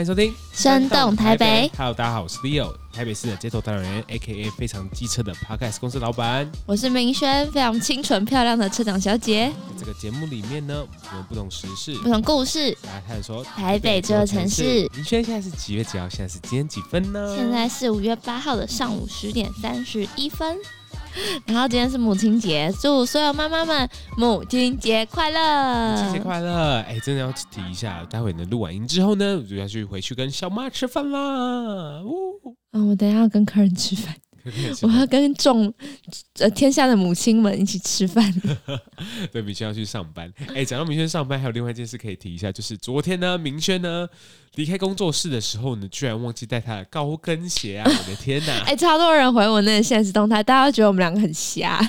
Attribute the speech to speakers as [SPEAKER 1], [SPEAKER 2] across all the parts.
[SPEAKER 1] 欢迎收听《
[SPEAKER 2] 生动台北》。
[SPEAKER 1] Hello，大家好，我是 Leo，台北市的街头导览员，AKA 非常机车的 Podcast 公司老板。
[SPEAKER 2] 我是明轩，非常清纯漂亮的车长小姐。
[SPEAKER 1] 在这个节目里面呢，我们不同时事、
[SPEAKER 2] 不同故事，
[SPEAKER 1] 大家开始说
[SPEAKER 2] 台北这座城市。
[SPEAKER 1] 明轩现在是几月几号？现在是几点几分呢？
[SPEAKER 2] 现在是五月八号的上午十点三十一分。然后今天是母亲节，祝所有妈妈们母亲节快乐！
[SPEAKER 1] 母亲节快乐！哎，真的要提一下，待会呢录完音之后呢，我就要去回去跟小妈吃饭啦。哦，
[SPEAKER 2] 嗯，我等一下要跟客人吃饭。我要跟众呃天下的母亲们一起吃饭。
[SPEAKER 1] 对，明轩要去上班。哎，讲到明轩上班，还有另外一件事可以提一下，就是昨天呢，明轩呢离开工作室的时候呢，居然忘记带他的高跟鞋啊！我的天哪！
[SPEAKER 2] 哎，超多人回我那个现实动态，大家都觉得我们两个很瞎。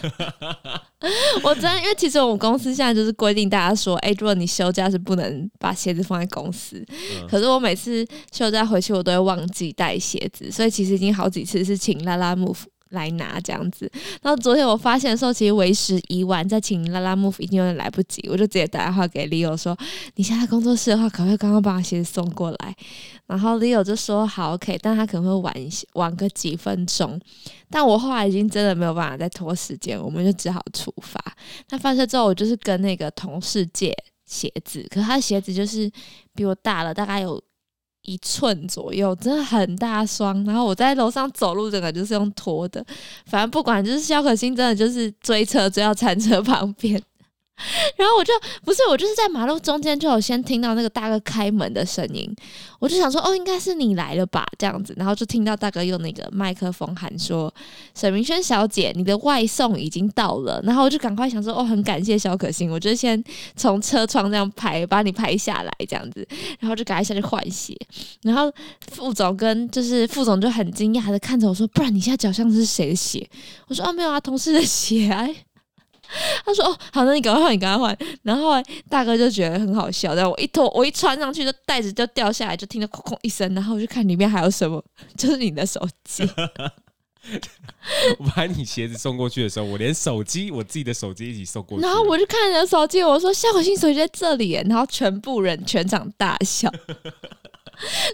[SPEAKER 2] 我真的，因为其实我们公司现在就是规定大家说，哎，如果你休假是不能把鞋子放在公司。嗯、可是我每次休假回去，我都会忘记带鞋子，所以其实已经好几次是请 Lalamove 来拿这样子。然后昨天我发现的时候，其实为时已晚，再请 Lalamove 已经有点来不及，我就直接打电话给 Leo 说：“你现在工作室的话，可不可以刚刚把鞋子送过来？”然后 Leo 就说：“好，OK，但他可能会晚一些，晚个几分钟。”但我后来已经真的没有办法再拖时间，我们就只好出发。那发车之后，我就是跟那个同事借鞋子，可是他的鞋子就是比我大了大概有一寸左右，真的很大双。然后我在楼上走路，整个就是用拖的。反正不管，就是肖可欣真的就是追车追到餐车旁边。然后我就不是我就是在马路中间就有先听到那个大哥开门的声音，我就想说哦，应该是你来了吧这样子，然后就听到大哥用那个麦克风喊说：“沈明轩小姐，你的外送已经到了。”然后我就赶快想说哦，很感谢小可心，我就先从车窗这样拍，把你拍下来这样子，然后就赶快下去换鞋。然后副总跟就是副总就很惊讶的看着我说：“不然你现在脚上是谁的鞋？”我说：“哦，没有啊，同事的鞋啊。” 他说：“哦，好，那你赶快换，你赶快换。”然后后来大哥就觉得很好笑，然后我一脱，我一穿上去，就袋子就掉下来，就听到“哐哐”一声，然后我就看里面还有什么，就是你的手机。
[SPEAKER 1] 我把你鞋子送过去的时候，我连手机，我自己的手机一起送过去。
[SPEAKER 2] 然后我就看你的手机，我说：“夏可欣手机在这里。”然后全部人全场大笑。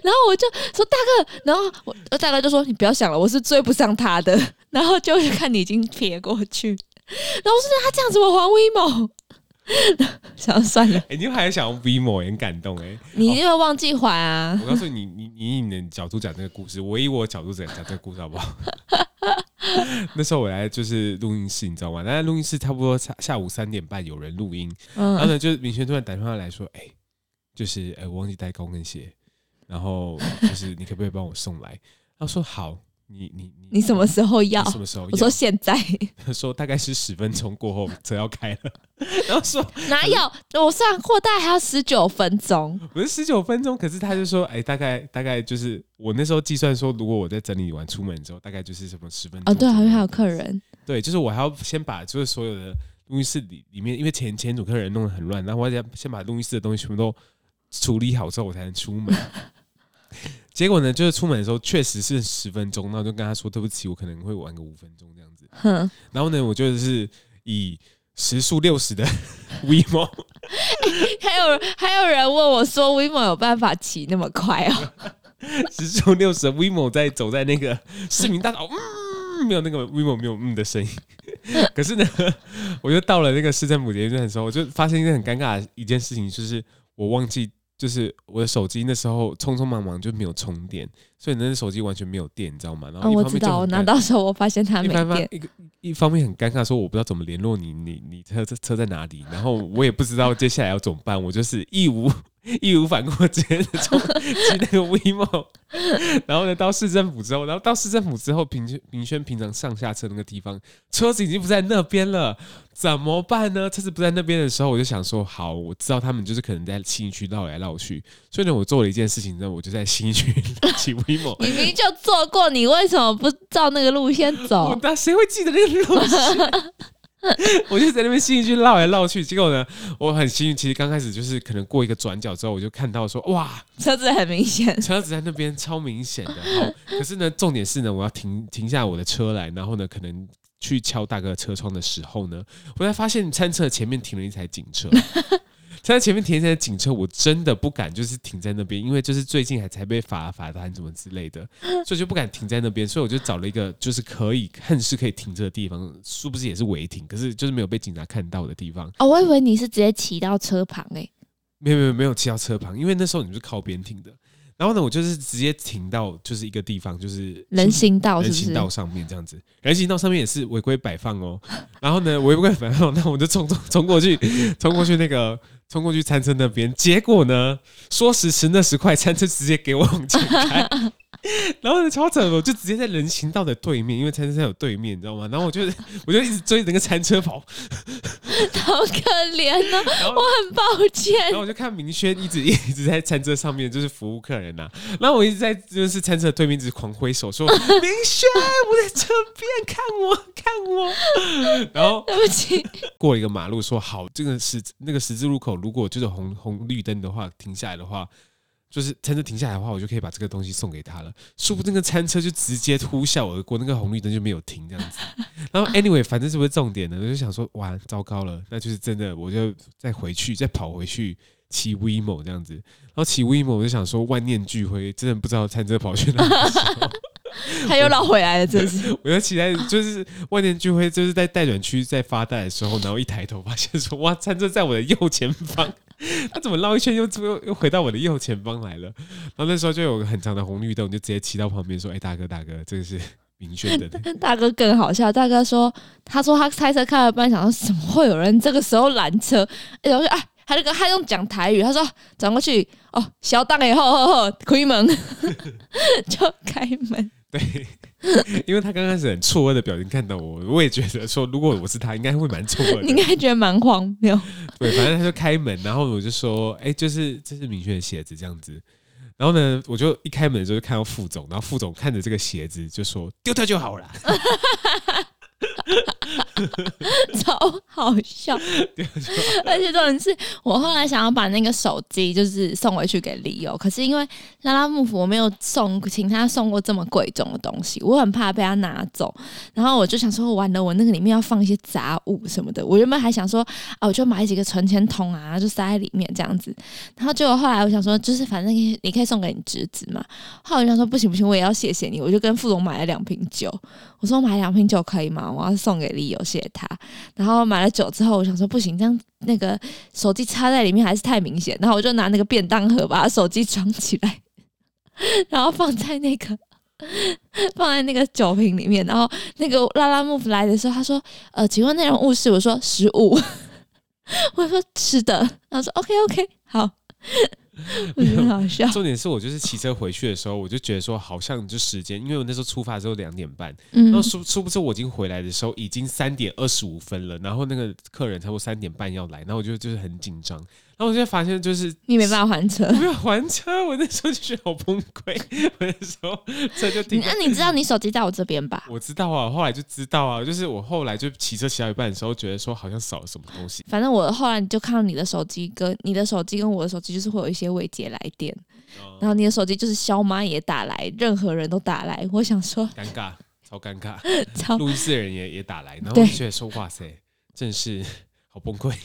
[SPEAKER 2] 然后我就说：“大哥。”然后我大哥就说：“你不要想了，我是追不上他的。”然后就是看你已经撇过去。然后我说：“他这样怎么还 WeMo。”想算了。哎、
[SPEAKER 1] 欸，你还想用 WeMo，很感动哎、欸。
[SPEAKER 2] 你因为忘记还啊？
[SPEAKER 1] 我告诉你，你你以你的角度讲这个故事，我以我的角度讲讲这个故事好不好？那时候我来就是录音室，你知道吗？那录音室差不多下下午三点半有人录音，嗯、然后呢，就是明轩突然打电话来说：“哎、欸，就是哎、欸，我忘记带高跟鞋，然后就是你可不可以帮我送来？”他说：“好。”你你你
[SPEAKER 2] 你什么时候要？
[SPEAKER 1] 什么时候要？
[SPEAKER 2] 我说现在。
[SPEAKER 1] 他 说大概是十分钟过后车要开了，然后说
[SPEAKER 2] 哪有？我算货大概还要十九分钟。
[SPEAKER 1] 不是十九分钟，可是他就说，哎、欸，大概大概就是我那时候计算说，如果我在整理完出门之后，大概就是什么十分钟。
[SPEAKER 2] 哦，对，好像还有客人。
[SPEAKER 1] 对，就是我还要先把就是所有的录音室里里面，因为前前组客人弄得很乱，然后我要先把录音室的东西全部都处理好之后，我才能出门。结果呢，就是出门的时候确实是十分钟，然后就跟他说对不起，我可能会晚个五分钟这样子。哼然后呢，我就是以时速六十的 WeMo，
[SPEAKER 2] 欸、还有还有人问我说 WeMo 有办法骑那么快哦？
[SPEAKER 1] 时速六十的 WeMo 在走在那个市民大道，嗯，没有那个 Vimo 没有嗯的声音。可是呢，我就到了那个市政府捷运站的时候，我就发现一件很尴尬的一件事情，就是我忘记。就是我的手机那时候匆匆忙忙就没有充电，所以那手机完全没有电，你知道吗？然后、哦、
[SPEAKER 2] 我知道，我拿到时候我发现它没电。
[SPEAKER 1] 一个一方面很尴尬，说我不知道怎么联络你，你你车车在哪里？然后我也不知道接下来要怎么办，我就是义无。义无反顾，直接冲去那个 WeMo，然后呢，到市政府之后，然后到市政府之后，平平轩平常上下车那个地方，车子已经不在那边了，怎么办呢？车子不在那边的时候，我就想说，好，我知道他们就是可能在信义区绕来绕去，所以呢，我做了一件事情，然后我就在信义区 骑
[SPEAKER 2] 你明明就做过，你为什么不照那个路线走？
[SPEAKER 1] 那谁会记得那个路线？我就在那边信义区绕来绕去，结果呢，我很幸运。其实刚开始就是可能过一个转角之后，我就看到说，哇，
[SPEAKER 2] 车子很明显，
[SPEAKER 1] 车子在那边超明显的。好，可是呢，重点是呢，我要停停下我的车来，然后呢，可能去敲大哥车窗的时候呢，我才发现餐车前面停了一台警车。站在前面停下的警车，我真的不敢就是停在那边，因为就是最近还才被罚罚单什么之类的，所以就不敢停在那边，所以我就找了一个就是可以看是可以停车的地方，是不是也是违停？可是就是没有被警察看到的地方。
[SPEAKER 2] 哦，我以为你是直接骑到车旁诶、欸，
[SPEAKER 1] 没有没有没有骑到车旁，因为那时候你是靠边停的。然后呢，我就是直接停到就是一个地方，就是
[SPEAKER 2] 人行道是不是，
[SPEAKER 1] 人行道上面这样子。人行道上面也是违规摆放哦。然后呢，违规摆放，那我就冲冲 冲过去，冲过去那个冲过去餐车那边。结果呢，说时迟那时快，餐车直接给我往前开。然后呢，超扯，我就直接在人行道的对面，因为餐车有对面，你知道吗？然后我就 我就一直追着那个餐车跑，
[SPEAKER 2] 好可怜哦，我很抱歉。
[SPEAKER 1] 然后我就看明轩一直一直在餐车上面，就是服务客人呐、啊。然后我一直在就是餐车对面一直狂挥手说：“明轩，我在这边，看我，看我。”然后
[SPEAKER 2] 对不起，
[SPEAKER 1] 过了一个马路，说：“好，这个十那个十字路口，如果就是红红绿灯的话，停下来的话。”就是餐车停下来的话，我就可以把这个东西送给他了。说不定那个餐车就直接呼啸而过，那个红绿灯就没有停这样子。然后 anyway，反正是不是重点呢？我就想说，哇，糟糕了，那就是真的，我就再回去，再跑回去骑 WeMo 这样子。然后骑 WeMo，我就想说，万念俱灰，真的不知道餐车跑去哪里。
[SPEAKER 2] 他又绕回来了，真是。
[SPEAKER 1] 我就骑在就是万念俱灰，就是在待转区在发呆的时候，然后一抬头发现说，哇，餐车在我的右前方。他怎么绕一圈又又又回到我的右前方来了？然后那时候就有个很长的红绿灯，我就直接骑到旁边说：“哎、欸，大哥大哥，这个是明确的。”
[SPEAKER 2] 大哥更好笑，大哥说：“他说他开车开了半小时，怎么会有人这个时候拦车？”然后就哎，他就跟他用讲台语，他说：“转过去哦，小档以后后后开门，就开门。”
[SPEAKER 1] 对。因为他刚开始很错愕的表情看到我，我也觉得说，如果我是他，应该会蛮错愕的。
[SPEAKER 2] 你应该觉得蛮荒谬。
[SPEAKER 1] 对，反正他就开门，然后我就说：“哎、欸，就是这是明轩的鞋子，这样子。”然后呢，我就一开门的时候就看到副总，然后副总看着这个鞋子就说：“丢掉就好了。”
[SPEAKER 2] 超好笑，而且重点是我后来想要把那个手机就是送回去给李友，可是因为拉拉木府我没有送，请他送过这么贵重的东西，我很怕被他拿走，然后我就想说，完了，我那个里面要放一些杂物什么的，我原本还想说啊，我就买几个存钱筒啊，就塞在里面这样子，然后结果后来我想说，就是反正你可以送给你侄子嘛，后来我想说不行不行，我也要谢谢你，我就跟副总买了两瓶酒，我说买两瓶酒可以吗？我要送给李友谢他，然后买了酒之后，我想说不行，这样那个手机插在里面还是太明显，然后我就拿那个便当盒把手机装起来，然后放在那个 放在那个酒瓶里面，然后那个拉拉木来的时候，他说：“呃，请问内容物是？”我说：“食物。” 我说：“是的。”然后说：“OK OK，好。”我觉得好笑。
[SPEAKER 1] 重点是我就是骑车回去的时候，我就觉得说好像就时间，因为我那时候出发的时候两点半，嗯、然后殊殊不知我已经回来的时候已经三点二十五分了，然后那个客人差不多三点半要来，然后我就就是很紧张。然后我就发现，就是
[SPEAKER 2] 你没办法还
[SPEAKER 1] 车，没有还车，我那时候就觉得好崩溃。我那时候车就停。
[SPEAKER 2] 那你知道你手机在我这边吧？
[SPEAKER 1] 我知道啊，后来就知道啊，就是我后来就骑车骑到一半的时候，觉得说好像少了什么东西。
[SPEAKER 2] 反正我后来就看到你的手机跟你的手机跟我的手机，就是会有一些未接来电，嗯、然后你的手机就是肖妈也打来，任何人都打来。我想说，
[SPEAKER 1] 尴尬，超尴尬，
[SPEAKER 2] 超
[SPEAKER 1] 录音室的人也也打来，然后我觉得说哇塞，真是。好崩溃，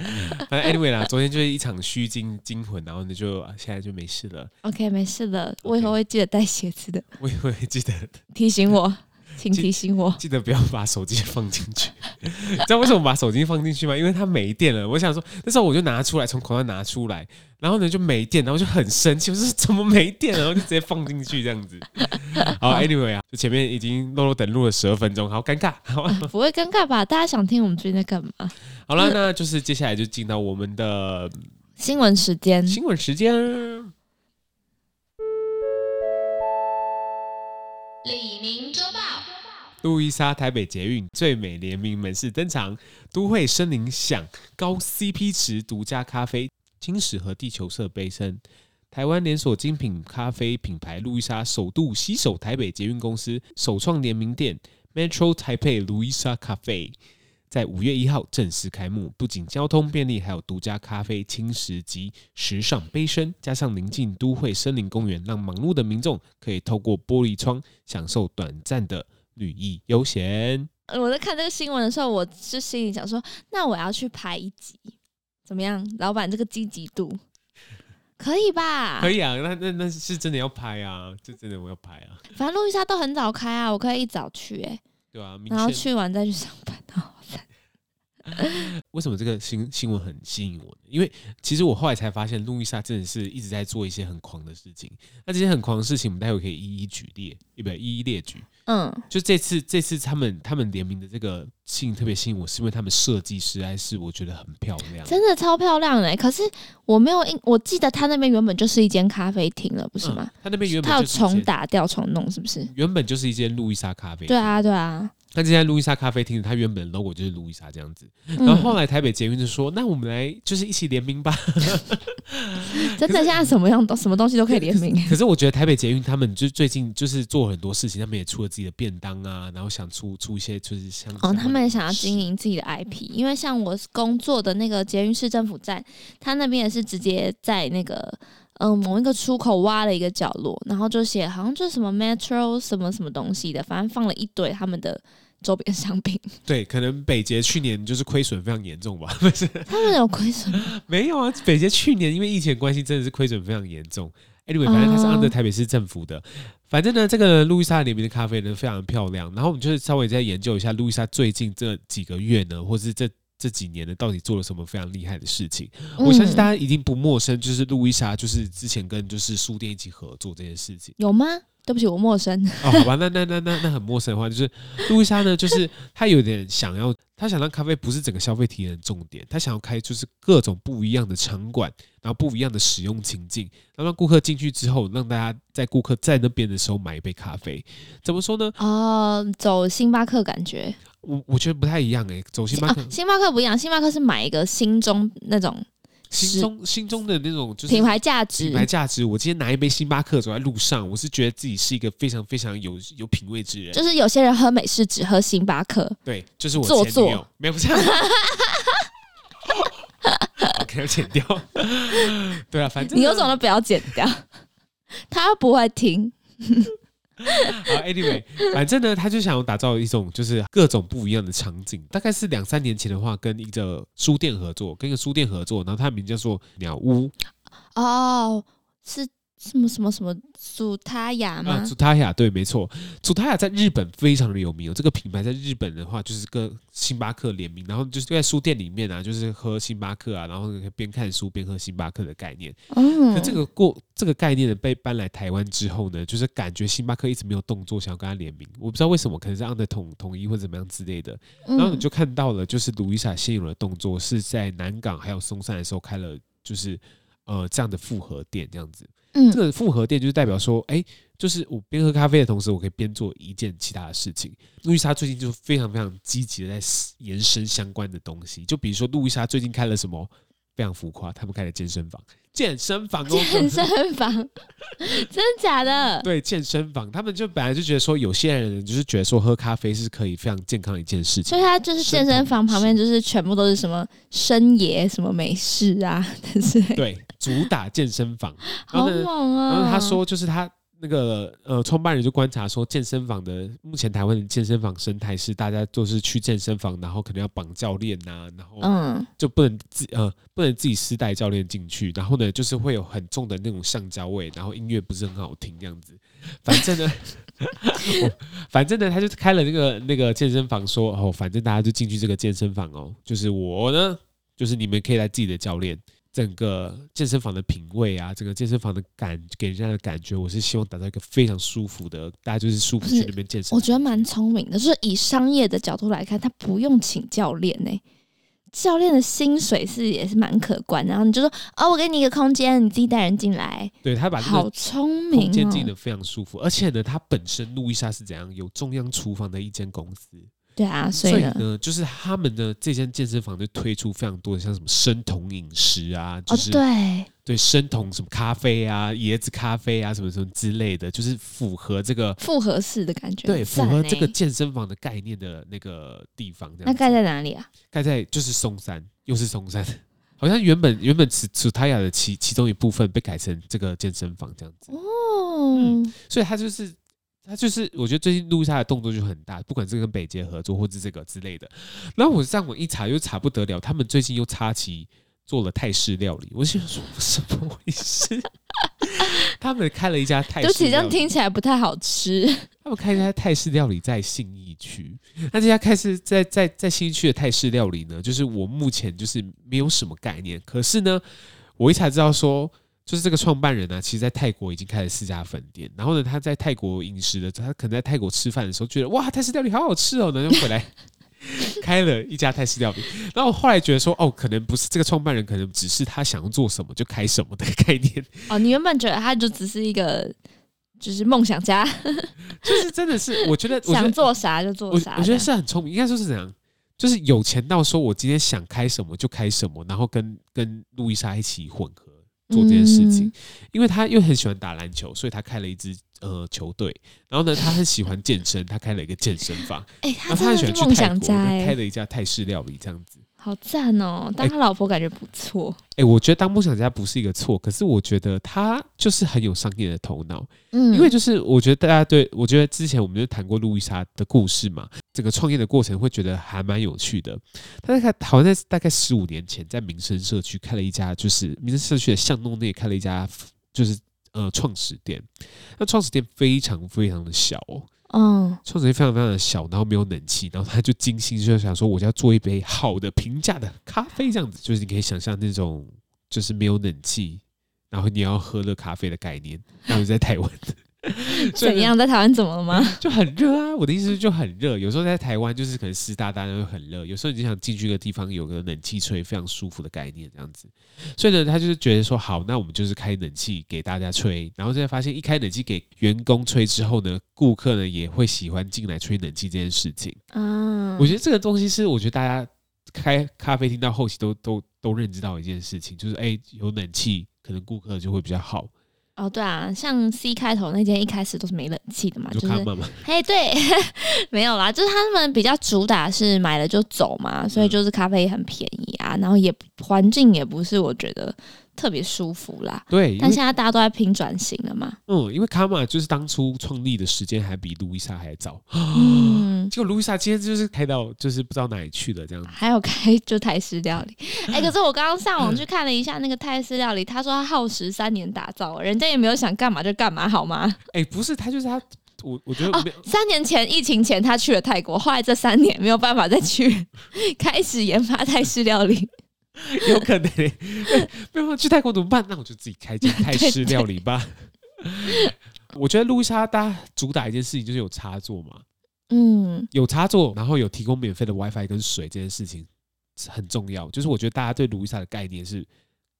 [SPEAKER 1] 反正 anyway 啦，昨天就是一场虚惊惊魂，然后呢就现在就没事了。
[SPEAKER 2] OK，没事了，我以后会记得带鞋子的。
[SPEAKER 1] 我也会记得
[SPEAKER 2] 提醒我，请提醒我，
[SPEAKER 1] 记得不要把手机放进去。你知道为什么把手机放进去吗？因为它没电了。我想说，那时候我就拿出来，从口袋拿出来，然后呢就没电，然后就很生气，我说怎么没电了？然后就直接放进去这样子。好，anyway 啊，就前面已经漏漏等录了十二分钟，好尴尬，好吧？
[SPEAKER 2] 不会尴尬吧？大家想听我们最近在干嘛？
[SPEAKER 1] 好了，那就是接下来就进到我们的
[SPEAKER 2] 新闻时间。
[SPEAKER 1] 新闻时间，
[SPEAKER 2] 李明周报。
[SPEAKER 1] 路易莎台北捷运最美联名门市登场，都会森林享高 CP 值独家咖啡，青石和地球色杯身。台湾连锁精品咖啡品牌路易莎首度携手台北捷运公司，首创联名店 Metro 台北路易莎咖啡，在五月一号正式开幕。不仅交通便利，还有独家咖啡轻食及时尚杯身，加上临近都会森林公园，让忙碌的民众可以透过玻璃窗享受短暂的旅意悠闲。
[SPEAKER 2] 我在看这个新闻的时候，我是心里想说，那我要去拍一集。怎么样？老板这个积极度可以吧？
[SPEAKER 1] 可以啊，那那那是真的要拍啊，这真的我要拍啊。
[SPEAKER 2] 反正路易莎都很早开啊，我可以一早去哎、欸。
[SPEAKER 1] 对啊，
[SPEAKER 2] 然后去完再去上班。
[SPEAKER 1] 为什么这个新新闻很吸引我呢？因为其实我后来才发现，路易莎真的是一直在做一些很狂的事情。那这些很狂的事情，我们待会可以一一举例，对不对？一一列举。嗯，就这次这次他们他们联名的这个信特别吸引我，是因为他们设计实在是我觉得很漂亮，
[SPEAKER 2] 真的超漂亮的。可是我没有印，我记得他那边原本就是一间咖啡厅了，不是吗？嗯、
[SPEAKER 1] 他那边原本
[SPEAKER 2] 他要重打掉重弄，是不是？
[SPEAKER 1] 原本就是一间路易莎咖啡。
[SPEAKER 2] 对啊，对啊。
[SPEAKER 1] 那这家路易莎咖啡厅，它原本的 logo 就是路易莎这样子，然后后来台北捷运就说：“嗯、那我们来就是一起联名吧。”
[SPEAKER 2] 真的，现在什么样都什么东西都可以联名。
[SPEAKER 1] 可是我觉得台北捷运他们就最近就是做很多事情，他们也出了自己的便当啊，然后想出出一些就是像
[SPEAKER 2] 哦，他们也想要经营自己的 IP，因为像我工作的那个捷运市政府站，他那边也是直接在那个嗯、呃、某一个出口挖了一个角落，然后就写好像就是什么 Metro 什么什么东西的，反正放了一堆他们的。周边商品，
[SPEAKER 1] 对，可能北捷去年就是亏损非常严重吧？不是，
[SPEAKER 2] 他们有亏损？
[SPEAKER 1] 没有啊，北捷去年因为疫情关系，真的是亏损非常严重。Anyway，反正它是 under 台北市政府的。反正呢，这个路易莎联名的咖啡呢非常漂亮。然后我们就是稍微再研究一下路易莎最近这几个月呢，或是这这几年呢，到底做了什么非常厉害的事情。嗯、我相信大家一定不陌生，就是路易莎就是之前跟就是书店一起合作这件事情，
[SPEAKER 2] 有吗？对不起，我陌生。
[SPEAKER 1] 哦，好吧，那那那那那很陌生的话，就是路易莎呢，就是她有点想要，她想让咖啡不是整个消费体验的重点，她想要开就是各种不一样的场馆，然后不一样的使用情境，然后让顾客进去之后，让大家在顾客在那边的时候买一杯咖啡。怎么说呢？
[SPEAKER 2] 哦，走星巴克感觉。
[SPEAKER 1] 我我觉得不太一样哎，走星巴克，
[SPEAKER 2] 啊，星巴克不一样，星巴克是买一个心中那种。
[SPEAKER 1] 心中心中的那种就是
[SPEAKER 2] 品牌价值，
[SPEAKER 1] 品牌价值。我今天拿一杯星巴克走在路上，我是觉得自己是一个非常非常有有品味之人。
[SPEAKER 2] 就是有些人喝美式只喝星巴克，
[SPEAKER 1] 对，就是我做作，没有这样。OK，要剪掉。对啊，反正
[SPEAKER 2] 你有种都不要剪掉，他不会听。
[SPEAKER 1] 好，Anyway，反正呢，他就想要打造一种就是各种不一样的场景。大概是两三年前的话，跟一个书店合作，跟一个书店合作，然后他名叫做鸟屋。
[SPEAKER 2] 哦，是。什么什么什么祖他雅吗？
[SPEAKER 1] 祖他雅对，没错，祖他雅在日本非常的有名哦。这个品牌在日本的话，就是跟星巴克联名，然后就是在书店里面啊，就是喝星巴克啊，然后边看书边喝星巴克的概念。嗯，可这个过这个概念呢，被搬来台湾之后呢，就是感觉星巴克一直没有动作，想要跟他联名，我不知道为什么，可能是 under 统统一或者怎么样之类的。然后你就看到了，就是卢易莎现有的动作是在南港还有松山的时候开了，就是呃这样的复合店这样子。嗯，这个复合店就是代表说，哎，就是我边喝咖啡的同时，我可以边做一件其他的事情。路易莎最近就非常非常积极的在延伸相关的东西，就比如说路易莎最近开了什么非常浮夸，他们开了健身房，健身房哦，
[SPEAKER 2] 健身房，真的假的？
[SPEAKER 1] 对，健身房，他们就本来就觉得说，有些人就是觉得说喝咖啡是可以非常健康的一件事情，
[SPEAKER 2] 所以他就是健身房旁边就是全部都是什么深野什么美式啊，但是
[SPEAKER 1] 对。主打健身房，
[SPEAKER 2] 好猛啊！
[SPEAKER 1] 然后他说，就是他那个呃，创办人就观察说，健身房的目前台湾的健身房生态是，大家都是去健身房，然后可能要绑教练呐、啊，然后嗯，就不能自呃不能自己私带教练进去，然后呢，就是会有很重的那种橡胶味，然后音乐不是很好听这样子。反正呢，反正呢，他就开了那个那个健身房说，说哦，反正大家就进去这个健身房哦，就是我呢，就是你们可以来自己的教练。整个健身房的品味啊，整个健身房的感给人家的感觉，我是希望打造一个非常舒服的，大家就是舒服去那边健身。
[SPEAKER 2] 我觉得蛮聪明的，就是以商业的角度来看，他不用请教练呢、欸，教练的薪水是也是蛮可观。然后你就说，哦，我给你一个空间，你自己带人进来。
[SPEAKER 1] 对，他把
[SPEAKER 2] 好聪明，
[SPEAKER 1] 空间进的非常舒服，而且呢，他本身路易莎是怎样有中央厨房的一间公司。
[SPEAKER 2] 对啊，所以，
[SPEAKER 1] 呢，就是他们的这间健身房就推出非常多的像什么生酮饮食啊，就是、
[SPEAKER 2] 哦、对
[SPEAKER 1] 对生酮什么咖啡啊、椰子咖啡啊什么什么之类的，就是符合这个
[SPEAKER 2] 复合式的感觉，
[SPEAKER 1] 对，符合这个健身房的概念的那个地方。
[SPEAKER 2] 那盖在哪里啊？
[SPEAKER 1] 盖在就是松山，又是松山，好像原本原本是楚泰雅的其其中一部分被改成这个健身房这样子哦、嗯，所以它就是。他就是，我觉得最近录下的动作就很大，不管是跟北捷合作，或是这个之类的。然后我上网一查，又查不得了，他们最近又插旗做了泰式料理。我想说什么回事？他们开了一家泰式，
[SPEAKER 2] 就这样听起来不太好吃。
[SPEAKER 1] 他们开一家泰式料理在信义区，那这家开始在在在信义区的泰式料理呢，就是我目前就是没有什么概念。可是呢，我一才知道说，就是这个创办人呢、啊，其实在泰国已经开了四家分店。然后呢，他在泰国饮食的，他可能在泰国吃饭的时候觉得哇，泰式料理好好吃哦，然后 就回来 开了一家泰式料理。然后后来觉得说，哦，可能不是这个创办人，可能只是他想要做什么就开什么的概念。
[SPEAKER 2] 哦，你原本觉得他就只是一个。就是梦想家，
[SPEAKER 1] 就是真的是，我觉得
[SPEAKER 2] 想做啥就做啥。
[SPEAKER 1] 我觉得是很聪明，应该说是怎样？就是有钱到说我今天想开什么就开什么，然后跟跟路易莎一起混合做这件事情。嗯、因为他又很喜欢打篮球，所以他开了一支呃球队。然后呢，他很喜欢健身，他开了一个健身房。
[SPEAKER 2] 哎、欸，他真的是梦想家，哎，
[SPEAKER 1] 开了一家泰式料理这样子。
[SPEAKER 2] 好赞哦！当他老婆感觉不错。哎、
[SPEAKER 1] 欸欸，我觉得当梦想家不是一个错，可是我觉得他就是很有商业的头脑。
[SPEAKER 2] 嗯，
[SPEAKER 1] 因为就是我觉得大家对我觉得之前我们就谈过路易莎的故事嘛，整个创业的过程会觉得还蛮有趣的。他在好像在大概十五年前，在民生社区开了一家，就是民生社区的巷弄内开了一家，就是呃创始店。那创始店非常非常的小哦。
[SPEAKER 2] 嗯，
[SPEAKER 1] 创始人非常非常的小，然后没有冷气，然后他就精心就想说，我就要做一杯好的、平价的咖啡，这样子，就是你可以想象那种就是没有冷气，然后你要喝热咖啡的概念，然后在台湾。
[SPEAKER 2] 怎样？在台湾怎么了吗？
[SPEAKER 1] 就很热啊！我的意思是就很热。有时候在台湾就是可能湿哒哒的会很热，有时候你就想进去一个地方有个冷气吹，非常舒服的概念这样子。所以呢，他就是觉得说好，那我们就是开冷气给大家吹，然后现在发现一开冷气给员工吹之后呢，顾客呢也会喜欢进来吹冷气这件事情。
[SPEAKER 2] 啊，
[SPEAKER 1] 我觉得这个东西是我觉得大家开咖啡厅到后期都都都认知到一件事情，就是哎、欸，有冷气可能顾客就会比较好。
[SPEAKER 2] 哦，对啊，像 C 开头那间一开始都是没冷气的嘛，就是，嘿，对，没有啦，就是他们比较主打是买了就走嘛，所以就是咖啡也很便宜啊，然后也环境也不是我觉得。特别舒服啦，
[SPEAKER 1] 对，
[SPEAKER 2] 但现在大家都在拼转型了嘛。
[SPEAKER 1] 嗯，因为卡玛就是当初创立的时间还比路易莎还早。
[SPEAKER 2] 嗯，
[SPEAKER 1] 结果路易莎今天就是开到就是不知道哪里去了这样子。
[SPEAKER 2] 还有开就泰式料理，哎、欸，可是我刚刚上网 去看了一下那个泰式料理，他说他耗时三年打造，人家也没有想干嘛就干嘛，好吗？
[SPEAKER 1] 哎、欸，不是，他就是他，我我觉得
[SPEAKER 2] 哦，三年前疫情前他去了泰国，后来这三年没有办法再去，开始研发泰式料理。
[SPEAKER 1] 有可能，没办法去泰国怎么办？那我就自己开间泰式料理吧。我觉得路易莎大家主打一件事情就是有插座嘛，
[SPEAKER 2] 嗯，
[SPEAKER 1] 有插座，然后有提供免费的 WiFi 跟水，这件事情很重要。就是我觉得大家对路易莎的概念是。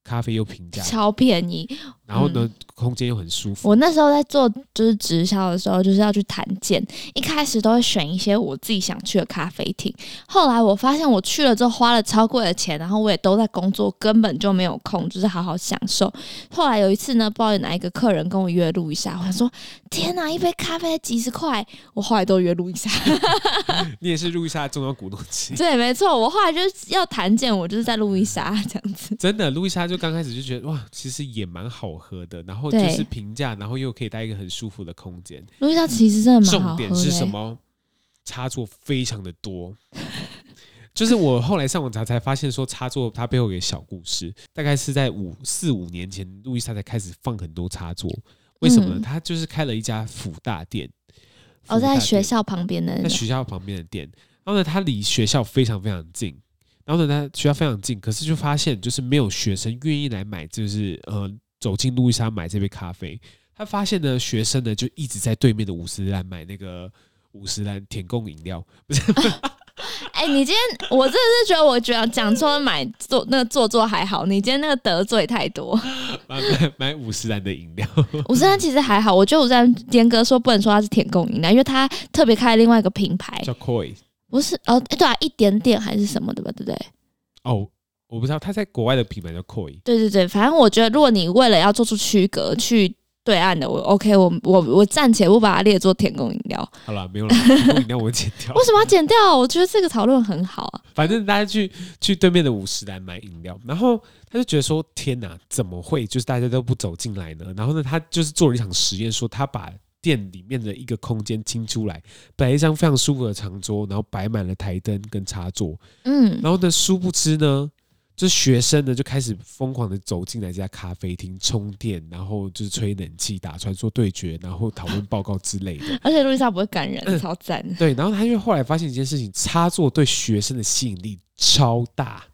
[SPEAKER 1] 咖啡又平价，
[SPEAKER 2] 超便宜，
[SPEAKER 1] 然后呢，嗯、空间又很舒服。
[SPEAKER 2] 我那时候在做就是直销的时候，就是要去谈件，一开始都会选一些我自己想去的咖啡厅。后来我发现我去了之后花了超贵的钱，然后我也都在工作，根本就没有空，就是好好享受。后来有一次呢，不知道有哪一个客人跟我约路一下，我想说天哪，一杯咖啡几十块，我后来都约路一下。
[SPEAKER 1] 你也是路易莎的重要股东之一。
[SPEAKER 2] 对，没错，我后来就是要谈件，我就是在路易莎这样子。
[SPEAKER 1] 真的，路易莎。就刚开始就觉得哇，其实也蛮好喝的，然后就是平价，然后又可以带一个很舒服的空间。
[SPEAKER 2] 路易莎其实真的蛮好喝的。
[SPEAKER 1] 重点是什么？插座非常的多，就是我后来上网查才发现，说插座它背后有个小故事，大概是在五四五年前，路易莎才开始放很多插座。为什么呢？他就是开了一家辅大店，
[SPEAKER 2] 哦，在学校旁边的，
[SPEAKER 1] 在学校旁边的店，然后呢，它离学校非常非常近。然后呢，他学校非常近，可是就发现就是没有学生愿意来买，就是呃走进路易莎买这杯咖啡。他发现呢，学生呢就一直在对面的五十岚买那个五十岚舔共饮料。不是，
[SPEAKER 2] 哎、欸，你今天我真的是觉得，我觉得讲错买做那个做做还好，你今天那个得罪太多。
[SPEAKER 1] 买买买五十岚的饮料，
[SPEAKER 2] 五十岚其实还好，我觉得五十岚严格说不能说它是舔共饮料，因为它特别开另外一个品牌
[SPEAKER 1] 叫 Koi。
[SPEAKER 2] 不是哦，对啊，一点点还是什么的吧，对不对？
[SPEAKER 1] 哦，我不知道，他在国外的品牌叫 Koi。
[SPEAKER 2] 对对对，反正我觉得，如果你为了要做出区隔，去对岸的，我 OK，我我我暂且不把它列作舔共饮料。
[SPEAKER 1] 好了，没有了，舔共饮料我剪掉。
[SPEAKER 2] 为什么要剪掉？我觉得这个讨论很好啊。
[SPEAKER 1] 反正大家去去对面的五十来买饮料，然后他就觉得说：“天哪，怎么会？就是大家都不走进来呢？”然后呢，他就是做了一场实验，说他把。店里面的一个空间清出来，摆一张非常舒服的长桌，然后摆满了台灯跟插座。
[SPEAKER 2] 嗯，
[SPEAKER 1] 然后呢，殊不知呢，就学生呢就开始疯狂的走进来这家咖啡厅充电，然后就是吹冷气、打传说对决，然后讨论报告之类的。
[SPEAKER 2] 而且路易莎不会感人，超赞。
[SPEAKER 1] 对，然后他就后来发现一件事情，插座对学生的吸引力超大。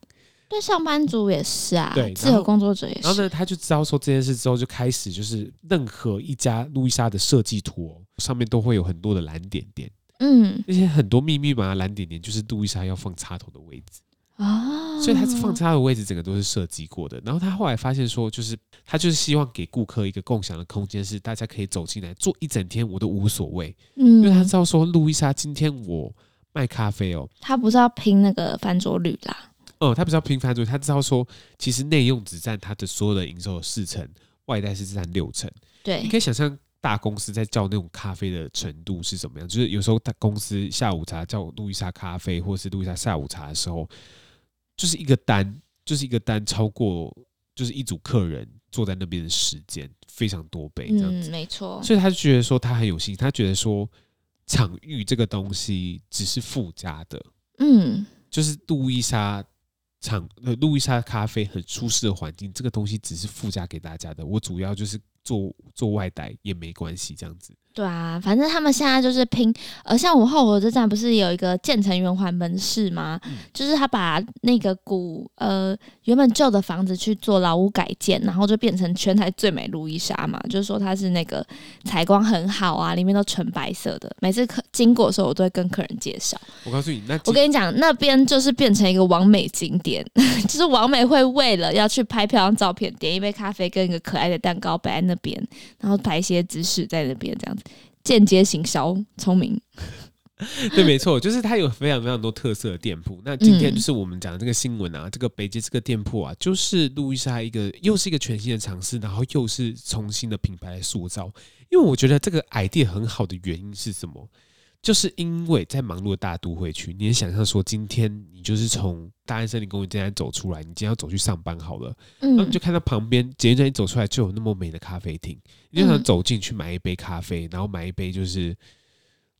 [SPEAKER 2] 对上班族也是啊，
[SPEAKER 1] 对，
[SPEAKER 2] 自由工作者也是。
[SPEAKER 1] 然后呢，他就知道说这件事之后，就开始就是任何一家路易莎的设计图哦，上面都会有很多的蓝点点，嗯，那些很多密密麻麻蓝点点，就是路易莎要放插头的位置啊，哦、所以他是放插头的位置，整个都是设计过的。然后他后来发现说，就是他就是希望给顾客一个共享的空间，是大家可以走进来坐一整天，我都无所谓，嗯，因为他知道说路易莎今天我卖咖啡哦，
[SPEAKER 2] 他不是要拼那个翻桌率啦。
[SPEAKER 1] 哦，他不知道拼翻桌，他知道说，其实内用只占他的所有的营收的四成，外带是占六成。
[SPEAKER 2] 对，
[SPEAKER 1] 你可以想象大公司在叫那种咖啡的程度是怎么样？就是有时候大公司下午茶叫路易莎咖啡，或是路易莎下午茶的时候，就是一个单，就是一个单超过，就是一组客人坐在那边的时间非常多倍这样子。
[SPEAKER 2] 嗯，没错。
[SPEAKER 1] 所以他就觉得说他很有心，他觉得说场域这个东西只是附加的。嗯，就是路易莎。场呃，路易莎咖啡很舒适的环境，这个东西只是附加给大家的。我主要就是做做外带也没关系，这样子。
[SPEAKER 2] 对啊，反正他们现在就是拼，呃，像我们后火车站不是有一个建成圆环门市吗？嗯、就是他把那个古呃原本旧的房子去做老屋改建，然后就变成全台最美路易莎嘛。就是说它是那个采光很好啊，里面都纯白色的。每次客经过的时候，我都会跟客人介绍。
[SPEAKER 1] 我告诉你，那
[SPEAKER 2] 我跟你讲，那边就是变成一个完美景点，就是王美会为了要去拍漂亮照片，点一杯咖啡跟一个可爱的蛋糕摆在那边，然后摆一些姿势在那边这样子。间接行销，聪明。
[SPEAKER 1] 对，没错，就是它有非常非常多特色的店铺。那今天就是我们讲的这个新闻啊，嗯、这个北街这个店铺啊，就是路易莎一个又是一个全新的尝试，然后又是重新的品牌来塑造。因为我觉得这个 idea 很好的原因是什么？就是因为在忙碌的大都会区，你也想象说，今天你就是从大安森林公园这边走出来，你今天要走去上班好了，嗯，然后你就看到旁边捷运站一走出来就有那么美的咖啡厅，你就想走进去买一杯咖啡，然后买一杯就是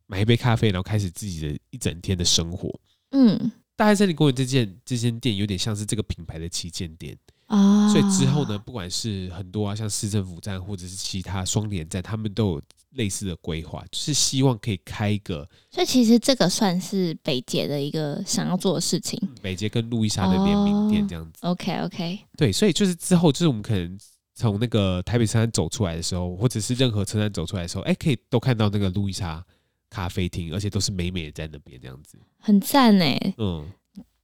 [SPEAKER 1] 买一杯咖啡，然后开始自己的一整天的生活。嗯，大安森林公园这间这间店有点像是这个品牌的旗舰店。啊，所以之后呢，不管是很多啊，像市政府站或者是其他双连站，他们都有类似的规划，就是希望可以开一个。
[SPEAKER 2] 所以其实这个算是北捷的一个想要做的事情。
[SPEAKER 1] 北捷跟路易莎的联名店这样子。
[SPEAKER 2] Oh, OK OK。
[SPEAKER 1] 对，所以就是之后，就是我们可能从那个台北车站走出来的时候，或者是任何车站走出来的时候，哎，可以都看到那个路易莎咖啡厅，而且都是美美的在那边这样子。
[SPEAKER 2] 很赞哎。嗯。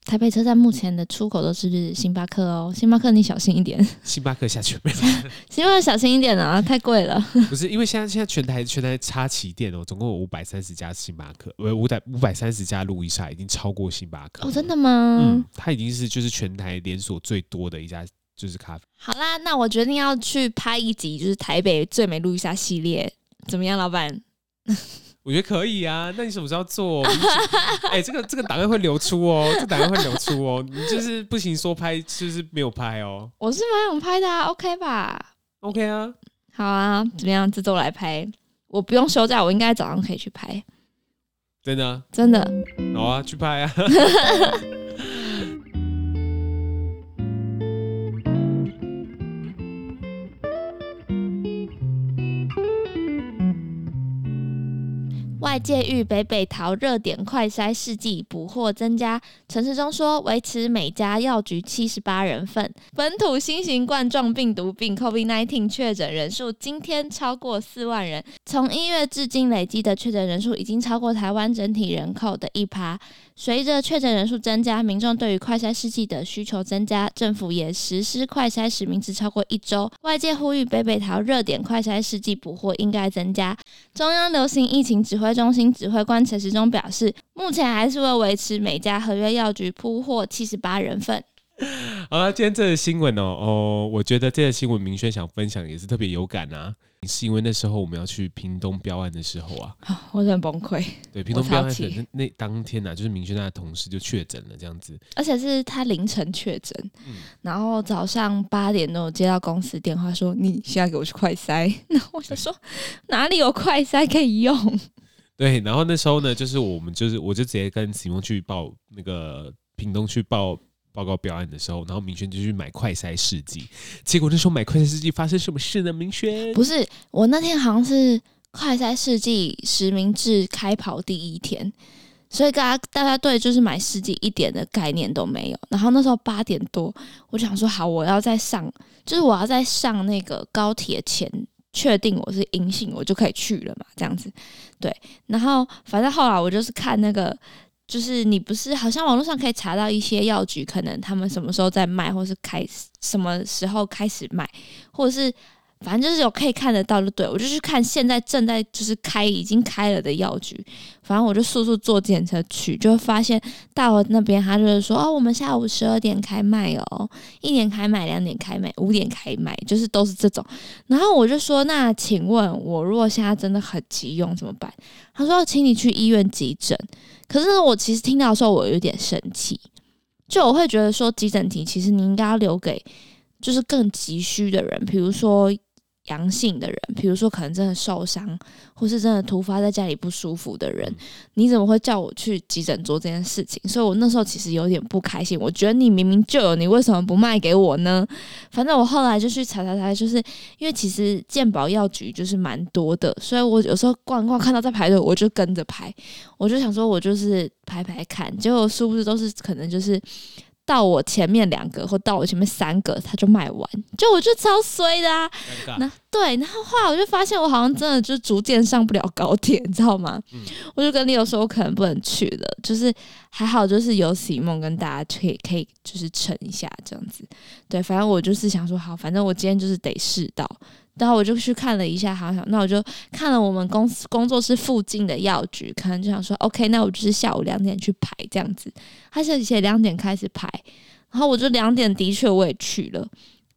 [SPEAKER 2] 台北车站目前的出口都是星巴克哦，星巴克你小心一点。
[SPEAKER 1] 星巴克下去没有？
[SPEAKER 2] 星巴克小心一点啊，太贵了。
[SPEAKER 1] 不是，因为现在现在全台全台插旗店哦，总共有五百三十家星巴克，呃，五百五百三十家路易莎已经超过星巴克。
[SPEAKER 2] 哦，真的吗？
[SPEAKER 1] 嗯，它已经是就是全台连锁最多的一家就是咖啡。
[SPEAKER 2] 好啦，那我决定要去拍一集，就是台北最美路易莎系列，怎么样，老板？
[SPEAKER 1] 我觉得可以啊，那你什么时候做？哎、欸，这个这个档案会流出哦，这档案会流出哦。你就是不行说拍，就是没有拍哦。
[SPEAKER 2] 我是蛮想拍的啊，OK 吧
[SPEAKER 1] ？OK 啊，
[SPEAKER 2] 好啊，怎么样？这周来拍，我不用休假，我应该早上可以去拍。
[SPEAKER 1] 真的？
[SPEAKER 2] 真的？
[SPEAKER 1] 好啊，去拍啊。
[SPEAKER 2] 外界预北北桃热点快筛试剂补货增加，陈时中说维持每家药局七十八人份。本土新型冠状病毒病 （COVID-19） 确诊人数今天超过四万人，从一月至今累积的确诊人数已经超过台湾整体人口的一趴。随着确诊人数增加，民众对于快筛试剂的需求增加，政府也实施快筛实名制超过一周。外界呼吁北北桃热点快筛试剂补货应该增加。中央流行疫情指挥中心指挥官陈时中表示，目前还是会维持每家合约药局铺货七十八人份。
[SPEAKER 1] 好了，今天这个新闻哦哦，我觉得这个新闻明轩想分享也是特别有感啊。是因为那时候我们要去屏东标案的时候啊，
[SPEAKER 2] 我很崩溃。
[SPEAKER 1] 对，屏东标案的那那当天呐、啊，就是明轩他的同事就确诊了这样子，
[SPEAKER 2] 而且是他凌晨确诊，嗯、然后早上八点多接到公司电话说，你现在给我去快筛，那我就说哪里有快筛可以用？
[SPEAKER 1] 对，然后那时候呢，就是我们就是我就直接跟启梦去报那个屏东去报报告表案的时候，然后明轩就去买快筛试剂，结果那时候买快筛试剂发生什么事呢？明轩
[SPEAKER 2] 不是我那天好像是快筛试剂实名制开跑第一天，所以大家大家对就是买试剂一点的概念都没有。然后那时候八点多，我就想说好，我要再上，就是我要再上那个高铁前。确定我是阴性，我就可以去了嘛，这样子，对。然后反正后来我就是看那个，就是你不是好像网络上可以查到一些药局，可能他们什么时候在卖，或是开什么时候开始卖，或者是。反正就是有可以看得到就对，我就去看现在正在就是开已经开了的药局，反正我就速速坐电车去，就发现到了那边他就是说哦，我们下午十二点开卖哦，一点开卖，两点开卖，五点开卖，就是都是这种。然后我就说，那请问我如果现在真的很急用怎么办？他说，请你去医院急诊。可是我其实听到的时候我有点生气，就我会觉得说急诊题其实你应该要留给就是更急需的人，比如说。阳性的人，比如说可能真的受伤，或是真的突发在家里不舒服的人，你怎么会叫我去急诊做这件事情？所以我那时候其实有点不开心。我觉得你明明就有，你为什么不卖给我呢？反正我后来就去查查查，就是因为其实健保药局就是蛮多的，所以我有时候逛逛看到在排队，我就跟着排。我就想说，我就是排排看，结果是不是都是可能就是。到我前面两个或到我前面三个，他就卖完，就我就超衰的啊！那对，然后后来我就发现我好像真的就逐渐上不了高铁，你知道吗？嗯、我就跟 Leo 说，我可能不能去了。就是还好，就是有喜梦跟大家可以可以就是撑一下这样子。对，反正我就是想说，好，反正我今天就是得试到。然后我就去看了一下，好想，那我就看了我们公司工作室附近的药局，可能就想说，OK，那我就是下午两点去排这样子。他是写两点开始排，然后我就两点的确我也去了，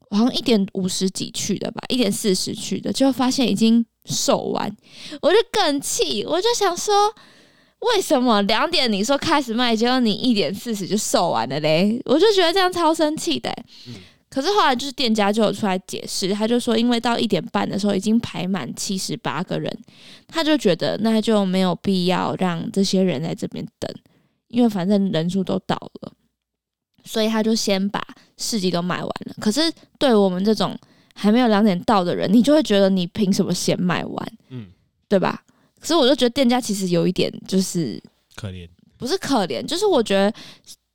[SPEAKER 2] 好像一点五十几去的吧，一点四十去的，就发现已经售完，我就更气，我就想说，为什么两点你说开始卖，结果你一点四十就售完了嘞？我就觉得这样超生气的、可是后来就是店家就有出来解释，他就说，因为到一点半的时候已经排满七十八个人，他就觉得那就没有必要让这些人在这边等，因为反正人数都到了，所以他就先把市集都卖完了。可是对我们这种还没有两点到的人，你就会觉得你凭什么先卖完？嗯，对吧？可是我就觉得店家其实有一点就是
[SPEAKER 1] 可怜，
[SPEAKER 2] 不是可怜，就是我觉得。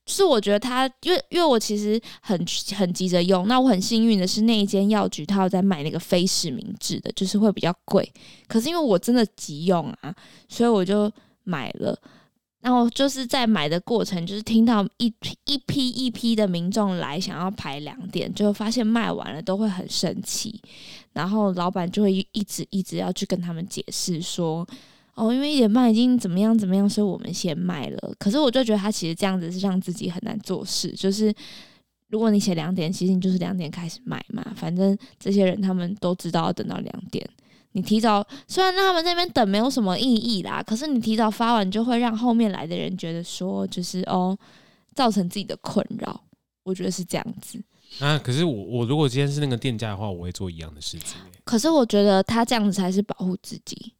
[SPEAKER 2] 是我觉得他，因为因为我其实很很急着用，那我很幸运的是那一间药局他有在卖那个非实名制的，就是会比较贵。可是因为我真的急用啊，所以我就买了。然后就是在买的过程，就是听到一一批一批的民众来想要排两点，就发现卖完了都会很生气，然后老板就会一直一直要去跟他们解释说。哦，因为一点半已经怎么样怎么样，所以我们先卖了。可是我就觉得他其实这样子是让自己很难做事。就是如果你写两点，其实你就是两点开始卖嘛。反正这些人他们都知道要等到两点。你提早，虽然让他们在那边等没有什么意义啦，可是你提早发完就会让后面来的人觉得说，就是哦，造成自己的困扰。我觉得是这样子。
[SPEAKER 1] 啊，可是我我如果今天是那个店家的话，我会做一样的事情。
[SPEAKER 2] 可是我觉得他这样子才是保护自己。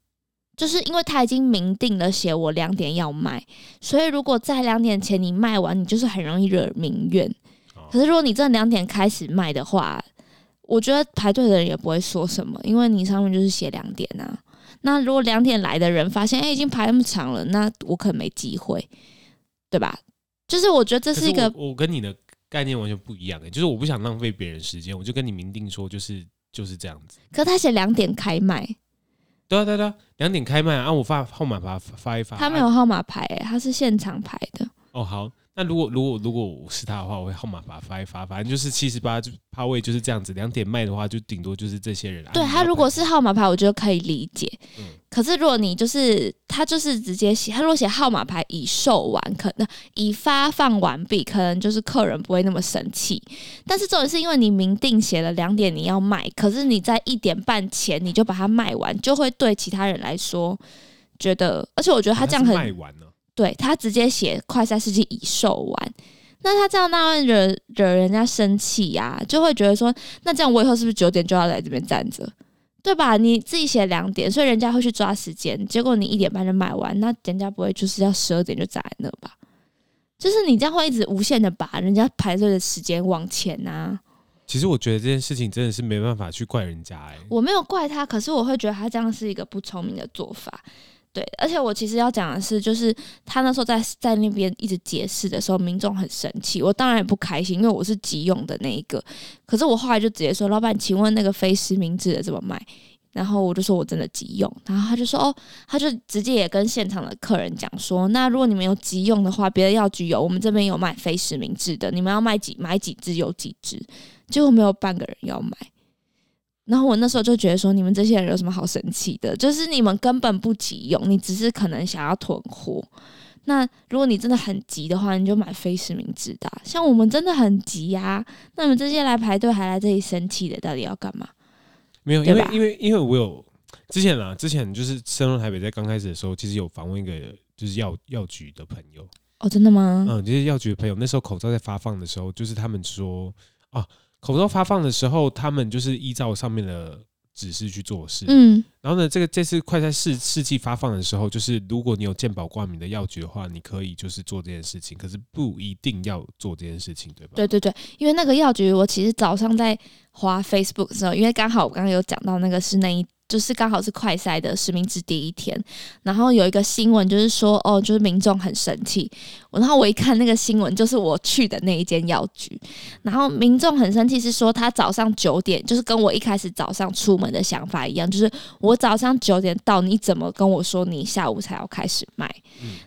[SPEAKER 2] 就是因为他已经明定了写我两点要卖，所以如果在两点前你卖完，你就是很容易惹民怨。可是如果你这两点开始卖的话，我觉得排队的人也不会说什么，因为你上面就是写两点啊。那如果两点来的人发现，哎，已经排那么长了，那我可能没机会，对吧？就是我觉得这是一个，
[SPEAKER 1] 我，我跟你的概念完全不一样的，就是我不想浪费别人时间，我就跟你明定说，就是就是这样子。
[SPEAKER 2] 可他写两点开卖。
[SPEAKER 1] 对啊对对，两点开卖啊！我发号码牌发一发。
[SPEAKER 2] 他没有号码牌，他是现场排的。
[SPEAKER 1] 哦，好。那如果如果如果我是他的话，我会号码把它发一发，反正就是七十八就趴位就是这样子。两点卖的话，就顶多就是这些人。
[SPEAKER 2] 对，他如果是号码牌，我觉得可以理解。嗯。可是如果你就是他就是直接写，他如果写号码牌已售完，可能已发放完毕，可能就是客人不会那么生气。但是重点是因为你明定写了两点你要卖，可是你在一点半前你就把它卖完，就会对其他人来说觉得，而且我觉得他这样很
[SPEAKER 1] 卖完了。
[SPEAKER 2] 对，他直接写快筛试剂已售完，那他这样那会惹惹人家生气呀、啊，就会觉得说，那这样我以后是不是九点就要来这边站着，对吧？你自己写两点，所以人家会去抓时间，结果你一点半就买完，那人家不会就是要十二点就站在那吧？就是你这样会一直无限的把人家排队的时间往前啊。
[SPEAKER 1] 其实我觉得这件事情真的是没办法去怪人家哎、欸，
[SPEAKER 2] 我没有怪他，可是我会觉得他这样是一个不聪明的做法。对，而且我其实要讲的是，就是他那时候在在那边一直解释的时候，民众很生气，我当然也不开心，因为我是急用的那一个。可是我后来就直接说：“老板，请问那个非实名制的怎么卖？”然后我就说我真的急用，然后他就说：“哦，他就直接也跟现场的客人讲说，那如果你们有急用的话，别的药局有，我们这边有卖非实名制的，你们要卖几买几支有几支。”结果没有半个人要买。然后我那时候就觉得说，你们这些人有什么好生气的？就是你们根本不急用，你只是可能想要囤货。那如果你真的很急的话，你就买非实名制的。像我们真的很急呀、啊，那你们这些来排队还来这里生气的，到底要干嘛？
[SPEAKER 1] 没有，因为因为因为我有之前啊，之前就是深入台北，在刚开始的时候，其实有访问一个就是药药局的朋友。
[SPEAKER 2] 哦，真的吗？
[SPEAKER 1] 嗯，就是药局的朋友，那时候口罩在发放的时候，就是他们说啊。口罩发放的时候，他们就是依照上面的指示去做事。嗯，然后呢，这个这次快在试试剂发放的时候，就是如果你有健保挂名的药局的话，你可以就是做这件事情，可是不一定要做这件事情，对吧？
[SPEAKER 2] 对对对，因为那个药局，我其实早上在滑 Facebook 的时候，因为刚好我刚刚有讲到那个是那一。就是刚好是快筛的实名制第一天，然后有一个新闻就是说，哦，就是民众很生气。然后我一看那个新闻，就是我去的那一间药局，然后民众很生气是说，他早上九点，就是跟我一开始早上出门的想法一样，就是我早上九点到，你怎么跟我说你下午才要开始卖？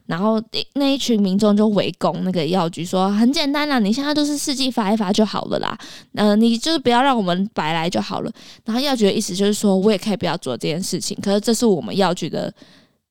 [SPEAKER 2] 然后那一群民众就围攻那个药局，说很简单啦，你现在都是试剂发一发就好了啦，嗯、呃，你就是不要让我们白来就好了。然后药局的意思就是说，我也可以不要。做这件事情，可是这是我们药局的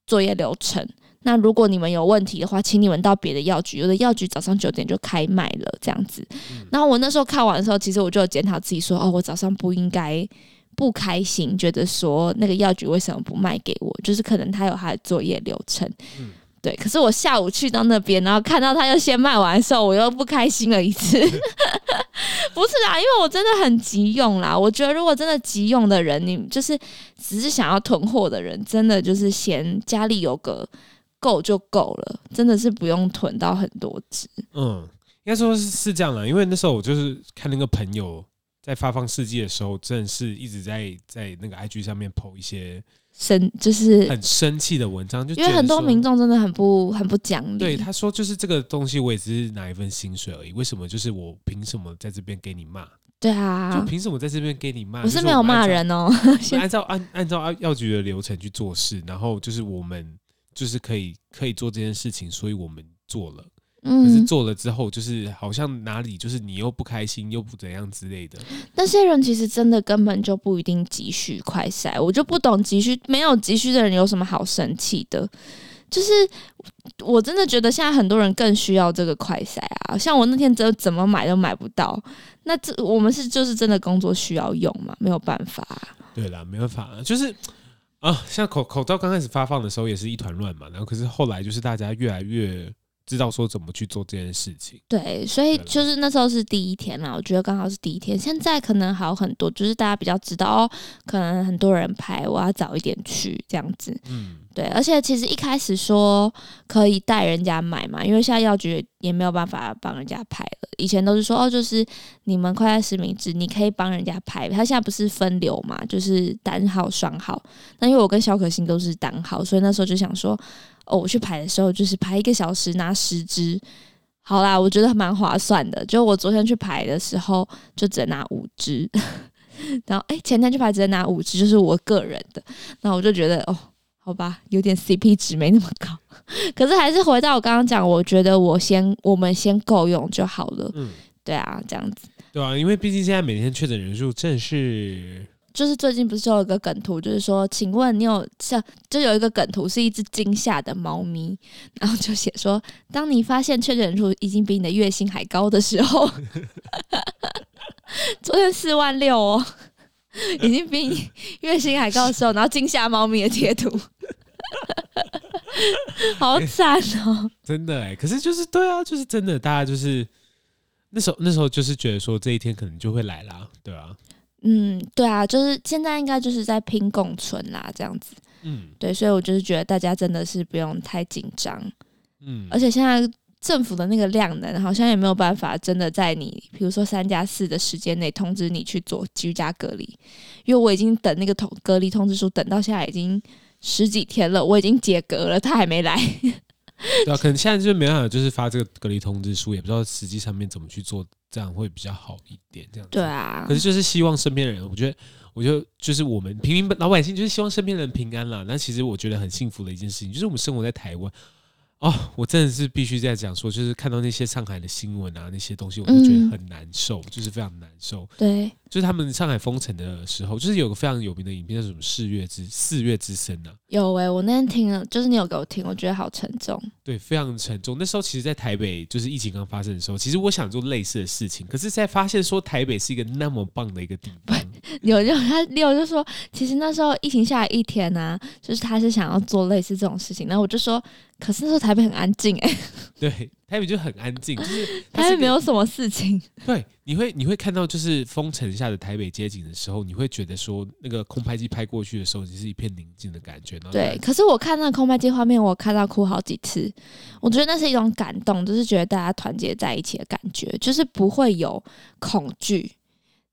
[SPEAKER 2] 作业流程。那如果你们有问题的话，请你们到别的药局，有的药局早上九点就开卖了，这样子。嗯。然后我那时候看完的时候，其实我就有检讨自己说：“哦，我早上不应该不开心，觉得说那个药局为什么不卖给我？就是可能他有他的作业流程。”嗯。对，可是我下午去到那边，然后看到他又先卖完的时候，我又不开心了一次。不是啦，因为我真的很急用啦。我觉得如果真的急用的人，你就是只是想要囤货的人，真的就是嫌家里有个够就够了，真的是不用囤到很多只。
[SPEAKER 1] 嗯，应该说是是这样的，因为那时候我就是看那个朋友在发放试剂的时候，真的是一直在在那个 IG 上面 po 一些。
[SPEAKER 2] 生就是
[SPEAKER 1] 很生气的文章，就
[SPEAKER 2] 因为很多民众真的很不很不讲理。
[SPEAKER 1] 对，他说就是这个东西，我也只是拿一份薪水而已，为什么就是我凭什么在这边给你骂？
[SPEAKER 2] 对啊，
[SPEAKER 1] 就凭什么在这边给你骂？
[SPEAKER 2] 我是没有骂人哦，
[SPEAKER 1] 按照按按照药局的流程去做事，然后就是我们就是可以可以做这件事情，所以我们做了。可是做了之后，就是好像哪里就是你又不开心，又不怎样之类的。
[SPEAKER 2] 那些人其实真的根本就不一定急需快筛，我就不懂急需没有急需的人有什么好生气的。就是我真的觉得现在很多人更需要这个快筛啊，像我那天怎怎么买都买不到。那这我们是就是真的工作需要用嘛？没有办法啊。
[SPEAKER 1] 对啦，没办法，就是啊，像口口罩刚开始发放的时候也是一团乱嘛，然后可是后来就是大家越来越。知道说怎么去做这件事情，
[SPEAKER 2] 对，所以就是那时候是第一天啦，我觉得刚好是第一天。现在可能好很多，就是大家比较知道哦，可能很多人排，我要早一点去这样子。嗯，对，而且其实一开始说可以带人家买嘛，因为现在药局也没有办法帮人家排了。以前都是说哦，就是你们快筛实名制，你可以帮人家排。他现在不是分流嘛，就是单号双号。那因为我跟萧可欣都是单号，所以那时候就想说。哦，我去排的时候就是排一个小时拿十支，好啦，我觉得蛮划算的。就我昨天去排的时候，就只能拿五支，然后哎、前天去排只能拿五支，就是我个人的。那我就觉得哦，好吧，有点 CP 值没那么高。可是还是回到我刚刚讲，我觉得我先我们先够用就好了。嗯，对啊，这样子。
[SPEAKER 1] 对啊，因为毕竟现在每天确诊人数正是。
[SPEAKER 2] 就是最近不是就有一个梗图，就是说，请问你有像就有一个梗图是一只惊吓的猫咪，然后就写说，当你发现确诊人数已经比你的月薪还高的时候，昨天四万六哦，已经比你 月薪还高的时候，然后惊吓猫咪的贴图，好惨哦！
[SPEAKER 1] 真的哎，可是就是对啊，就是真的，大家就是那时候那时候就是觉得说这一天可能就会来啦，对啊。
[SPEAKER 2] 嗯，对啊，就是现在应该就是在拼共存啦，这样子。嗯，对，所以我就是觉得大家真的是不用太紧张。嗯，而且现在政府的那个量能好像也没有办法真的在你，比如说三加四的时间内通知你去做居家隔离，因为我已经等那个通隔离通知书等到现在已经十几天了，我已经解隔了，他还没来。
[SPEAKER 1] 对啊，可能现在就没办法，就是发这个隔离通知书，也不知道实际上面怎么去做，这样会比较好一点。这样
[SPEAKER 2] 对啊，
[SPEAKER 1] 可是就是希望身边的人，我觉得，我觉得就是我们平民老百姓，就是希望身边的人平安啦。那其实我觉得很幸福的一件事情，就是我们生活在台湾。哦，我真的是必须在讲说，就是看到那些上海的新闻啊，那些东西，我就觉得很难受，嗯、就是非常难受。
[SPEAKER 2] 对，
[SPEAKER 1] 就是他们上海封城的时候，就是有个非常有名的影片，叫什么“四月之四月之声”啊。
[SPEAKER 2] 有诶、欸，我那天听了，就是你有给我听，我觉得好沉重。
[SPEAKER 1] 对，非常沉重。那时候其实，在台北就是疫情刚发生的时候，其实我想做类似的事情，可是，在发现说台北是一个那么棒的一个地方，
[SPEAKER 2] 有就他六就说，其实那时候疫情下来一天呢、啊，就是他是想要做类似这种事情，然后我就说。可是那时候台北很安静哎，
[SPEAKER 1] 对，台北就很安静，就是
[SPEAKER 2] 台北没有什么事情。
[SPEAKER 1] 对，你会你会看到就是封城下的台北街景的时候，你会觉得说那个空拍机拍过去的时候，你是一片宁静的感觉。
[SPEAKER 2] 对，可是我看那个空拍机画面，我看到哭好几次。我觉得那是一种感动，就是觉得大家团结在一起的感觉，就是不会有恐惧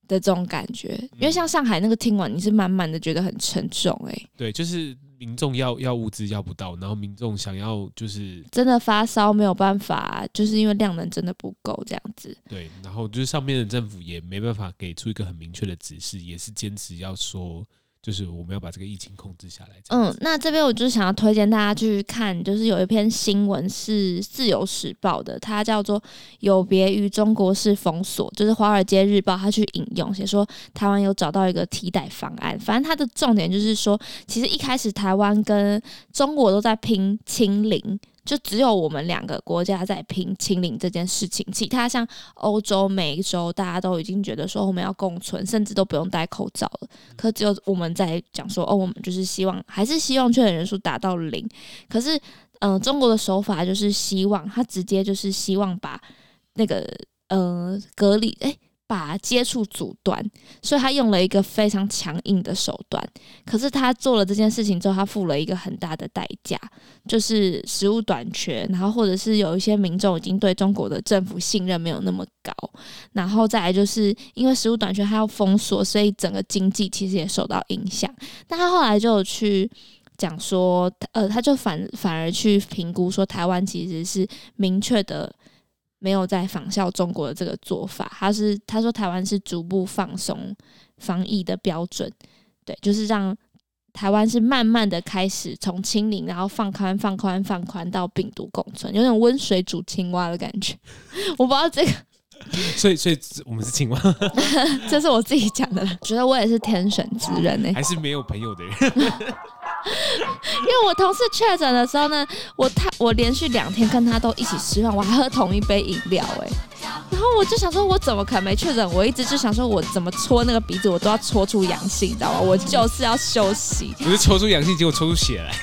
[SPEAKER 2] 的这种感觉。因为像上海那个听完，你是满满的觉得很沉重哎。
[SPEAKER 1] 对，就是。民众要要物资要不到，然后民众想要就是
[SPEAKER 2] 真的发烧没有办法，就是因为量能真的不够这样子。
[SPEAKER 1] 对，然后就是上面的政府也没办法给出一个很明确的指示，也是坚持要说。就是我们要把这个疫情控制下来。
[SPEAKER 2] 嗯，那这边我就想要推荐大家去看，就是有一篇新闻是《自由时报》的，它叫做“有别于中国式封锁”，就是《华尔街日报》它去引用写说，台湾有找到一个替代方案。反正它的重点就是说，其实一开始台湾跟中国都在拼清零。就只有我们两个国家在拼清零这件事情，其他像欧洲、美洲，大家都已经觉得说我们要共存，甚至都不用戴口罩了。可只有我们在讲说，哦，我们就是希望，还是希望确诊人数达到零。可是，嗯、呃，中国的手法就是希望他直接就是希望把那个呃隔离，诶。把接触阻断，所以他用了一个非常强硬的手段。可是他做了这件事情之后，他付了一个很大的代价，就是食物短缺，然后或者是有一些民众已经对中国的政府信任没有那么高，然后再来就是因为食物短缺，他要封锁，所以整个经济其实也受到影响。但他后来就去讲说，呃，他就反反而去评估说，台湾其实是明确的。没有在仿效中国的这个做法，他是他说台湾是逐步放松防疫的标准，对，就是让台湾是慢慢的开始从清零，然后放宽放宽放宽到病毒共存，有种温水煮青蛙的感觉。我不知道这个，
[SPEAKER 1] 所以所以我们是青蛙，
[SPEAKER 2] 这是我自己讲的，觉得我也是天选之人呢、欸，
[SPEAKER 1] 还是没有朋友的人。
[SPEAKER 2] 因为我同事确诊的时候呢，我他我连续两天跟他都一起吃饭，我还喝同一杯饮料哎，后我就想说，我怎么可能没确诊？我一直就想说，我怎么戳那个鼻子，我都要戳出阳性，你知道吗？我就是要休息。
[SPEAKER 1] 不是戳出阳性，结果戳出血来。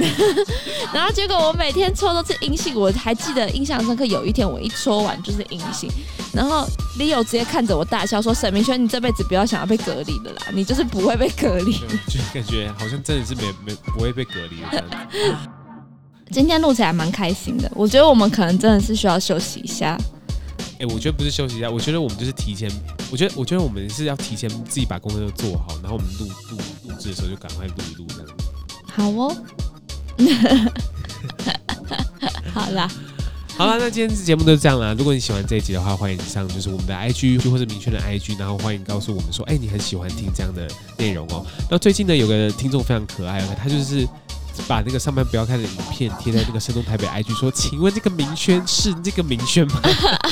[SPEAKER 2] 然后结果我每天戳都是阴性，我还记得印象深刻，有一天我一戳完就是阴性，然后 Leo 直接看着我大笑说：“沈明轩，你这辈子不要想要被隔离了啦，你就是不会被隔离。”
[SPEAKER 1] 就感觉好像真的是没没不会。被隔离这样子。
[SPEAKER 2] 今天录起来蛮开心的，我觉得我们可能真的是需要休息一下。
[SPEAKER 1] 哎、欸，我觉得不是休息一下，我觉得我们就是提前，我觉得我觉得我们是要提前自己把工作都做好，然后我们录录录制的时候就赶快录一录这样子。
[SPEAKER 2] 好哦。好啦，
[SPEAKER 1] 好了，那今天节目就是这样啦。如果你喜欢这一集的话，欢迎上就是我们的 IG 或者明确的 IG，然后欢迎告诉我们说，哎、欸，你很喜欢听这样的内容哦。那最近呢，有个听众非常可爱，他就是。把那个上班不要看的影片贴在那个声东台北 IG 说，请问这个明轩是这个明轩吗？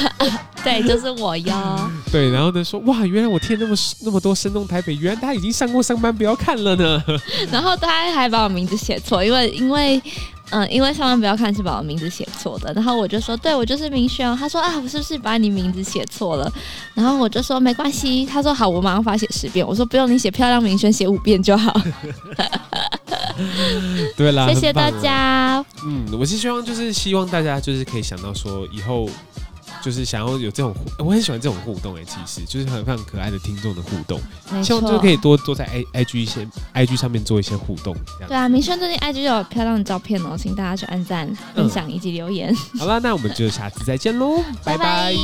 [SPEAKER 2] 对，就是我哟。
[SPEAKER 1] 对，然后呢说，哇，原来我贴那么那么多声东台北，原来他已经上过上班不要看了呢。
[SPEAKER 2] 然后他还把我名字写错，因为因为嗯，因为上班不要看是把我名字写错的。然后我就说，对，我就是明轩。哦他说啊，我是不是把你名字写错了？然后我就说没关系。他说好，我马上发写十遍。我说不用，你写漂亮明轩写五遍就好。
[SPEAKER 1] 对啦，
[SPEAKER 2] 谢谢大家。
[SPEAKER 1] 嗯，我是希望就是希望大家就是可以想到说以后。就是想要有这种互，我很喜欢这种互动哎、欸，其实就是很非常可爱的听众的互
[SPEAKER 2] 动，
[SPEAKER 1] 希望就可以多多在 i i g 一些 i g 上面做一些互动。
[SPEAKER 2] 对啊，明轩最近 i g 有漂亮的照片哦，请大家去按赞、分享以及留言。
[SPEAKER 1] 好了，那我们就下次再见喽，拜拜。